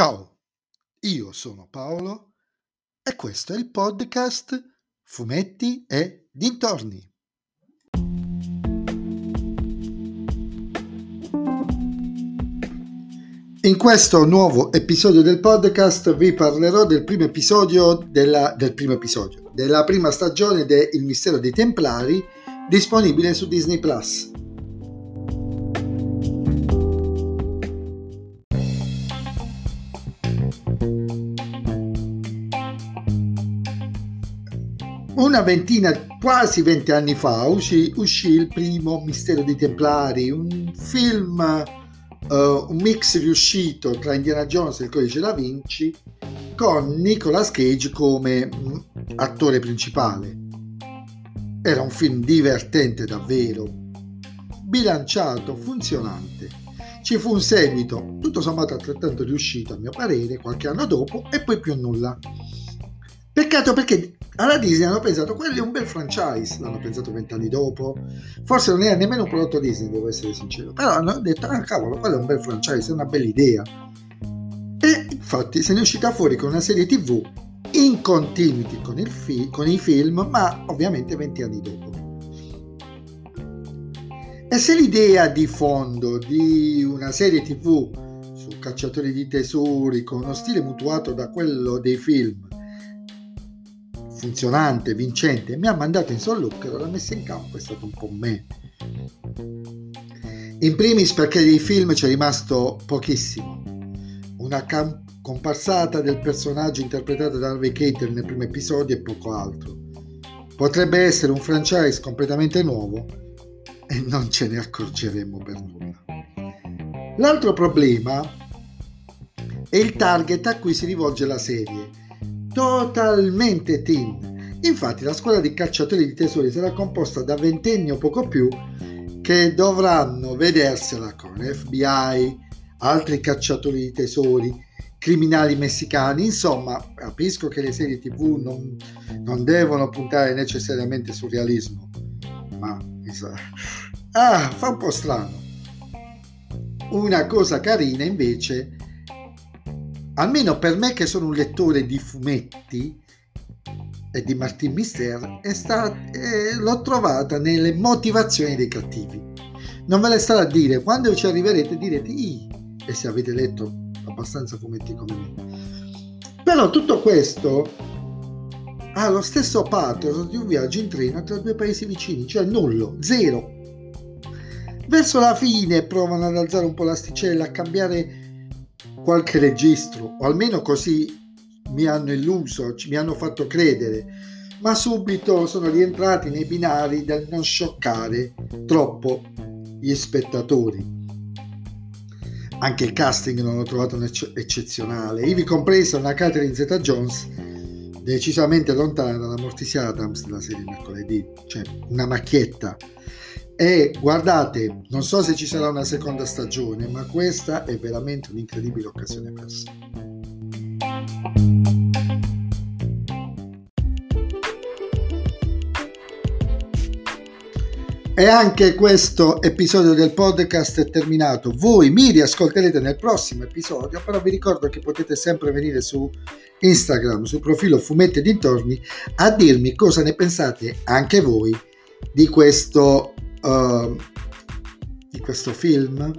Ciao, io sono Paolo e questo è il podcast Fumetti e Dintorni. In questo nuovo episodio del podcast vi parlerò del primo episodio della, del primo episodio, della prima stagione de Il mistero dei Templari disponibile su Disney Plus. Una ventina, quasi venti anni fa, uscì, uscì il primo Mistero dei Templari, un film uh, un mix riuscito tra Indiana Jones e il codice da Vinci con Nicolas Cage come mm, attore principale. Era un film divertente davvero, bilanciato, funzionante. Ci fu un seguito, tutto sommato altrettanto riuscito a mio parere, qualche anno dopo, e poi più nulla. Peccato perché alla Disney hanno pensato, quello è un bel franchise, l'hanno pensato vent'anni dopo, forse non era nemmeno un prodotto Disney, devo essere sincero, però hanno detto, ah cavolo, quello è un bel franchise, è una bella idea. E infatti se ne è uscita fuori con una serie tv in continuity con, fi- con i film, ma ovviamente venti anni dopo. E se l'idea di fondo di una serie tv su cacciatori di tesori con uno stile mutuato da quello dei film funzionante, vincente, mi ha mandato in solluchero, l'ha messa in campo, è stato un po' me. In primis perché dei film c'è rimasto pochissimo. Una cam- comparsata del personaggio interpretato da Harvey Keitel nel primo episodio e poco altro. Potrebbe essere un franchise completamente nuovo e non ce ne accorgeremo per nulla. L'altro problema è il target a cui si rivolge la serie totalmente teen. Infatti la squadra di cacciatori di tesori sarà composta da ventenni o poco più che dovranno vedersela con FBI, altri cacciatori di tesori, criminali messicani, insomma capisco che le serie tv non, non devono puntare necessariamente sul realismo, ma ah, fa un po' strano. Una cosa carina invece almeno per me che sono un lettore di fumetti e di Martin Mister, è stata, eh, l'ho trovata nelle motivazioni dei cattivi. Non ve le starò a dire, quando ci arriverete direte, e se avete letto abbastanza fumetti come me. Però tutto questo ha lo stesso pathos di un viaggio in treno tra due paesi vicini, cioè nullo, zero. Verso la fine provano ad alzare un po' l'asticella, a cambiare qualche registro, o almeno così mi hanno illuso, mi hanno fatto credere, ma subito sono rientrati nei binari del non scioccare troppo gli spettatori. Anche il casting non l'ho trovato eccezionale, ivi compresa una Catherine Zeta Jones decisamente lontana dalla Morticia Adams della serie mercoledì, cioè una macchietta e guardate, non so se ci sarà una seconda stagione, ma questa è veramente un'incredibile occasione persa. E anche questo episodio del podcast è terminato. Voi mi riascolterete nel prossimo episodio, però vi ricordo che potete sempre venire su Instagram, sul profilo Fumetti Dintorni, a dirmi cosa ne pensate anche voi di questo uh, di questo film,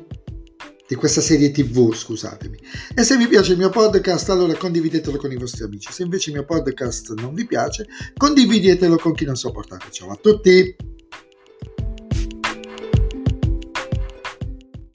di questa serie tv, scusatemi. E se vi piace il mio podcast, allora condividetelo con i vostri amici. Se invece il mio podcast non vi piace, condividetelo con chi non sopportate. Ciao a tutti!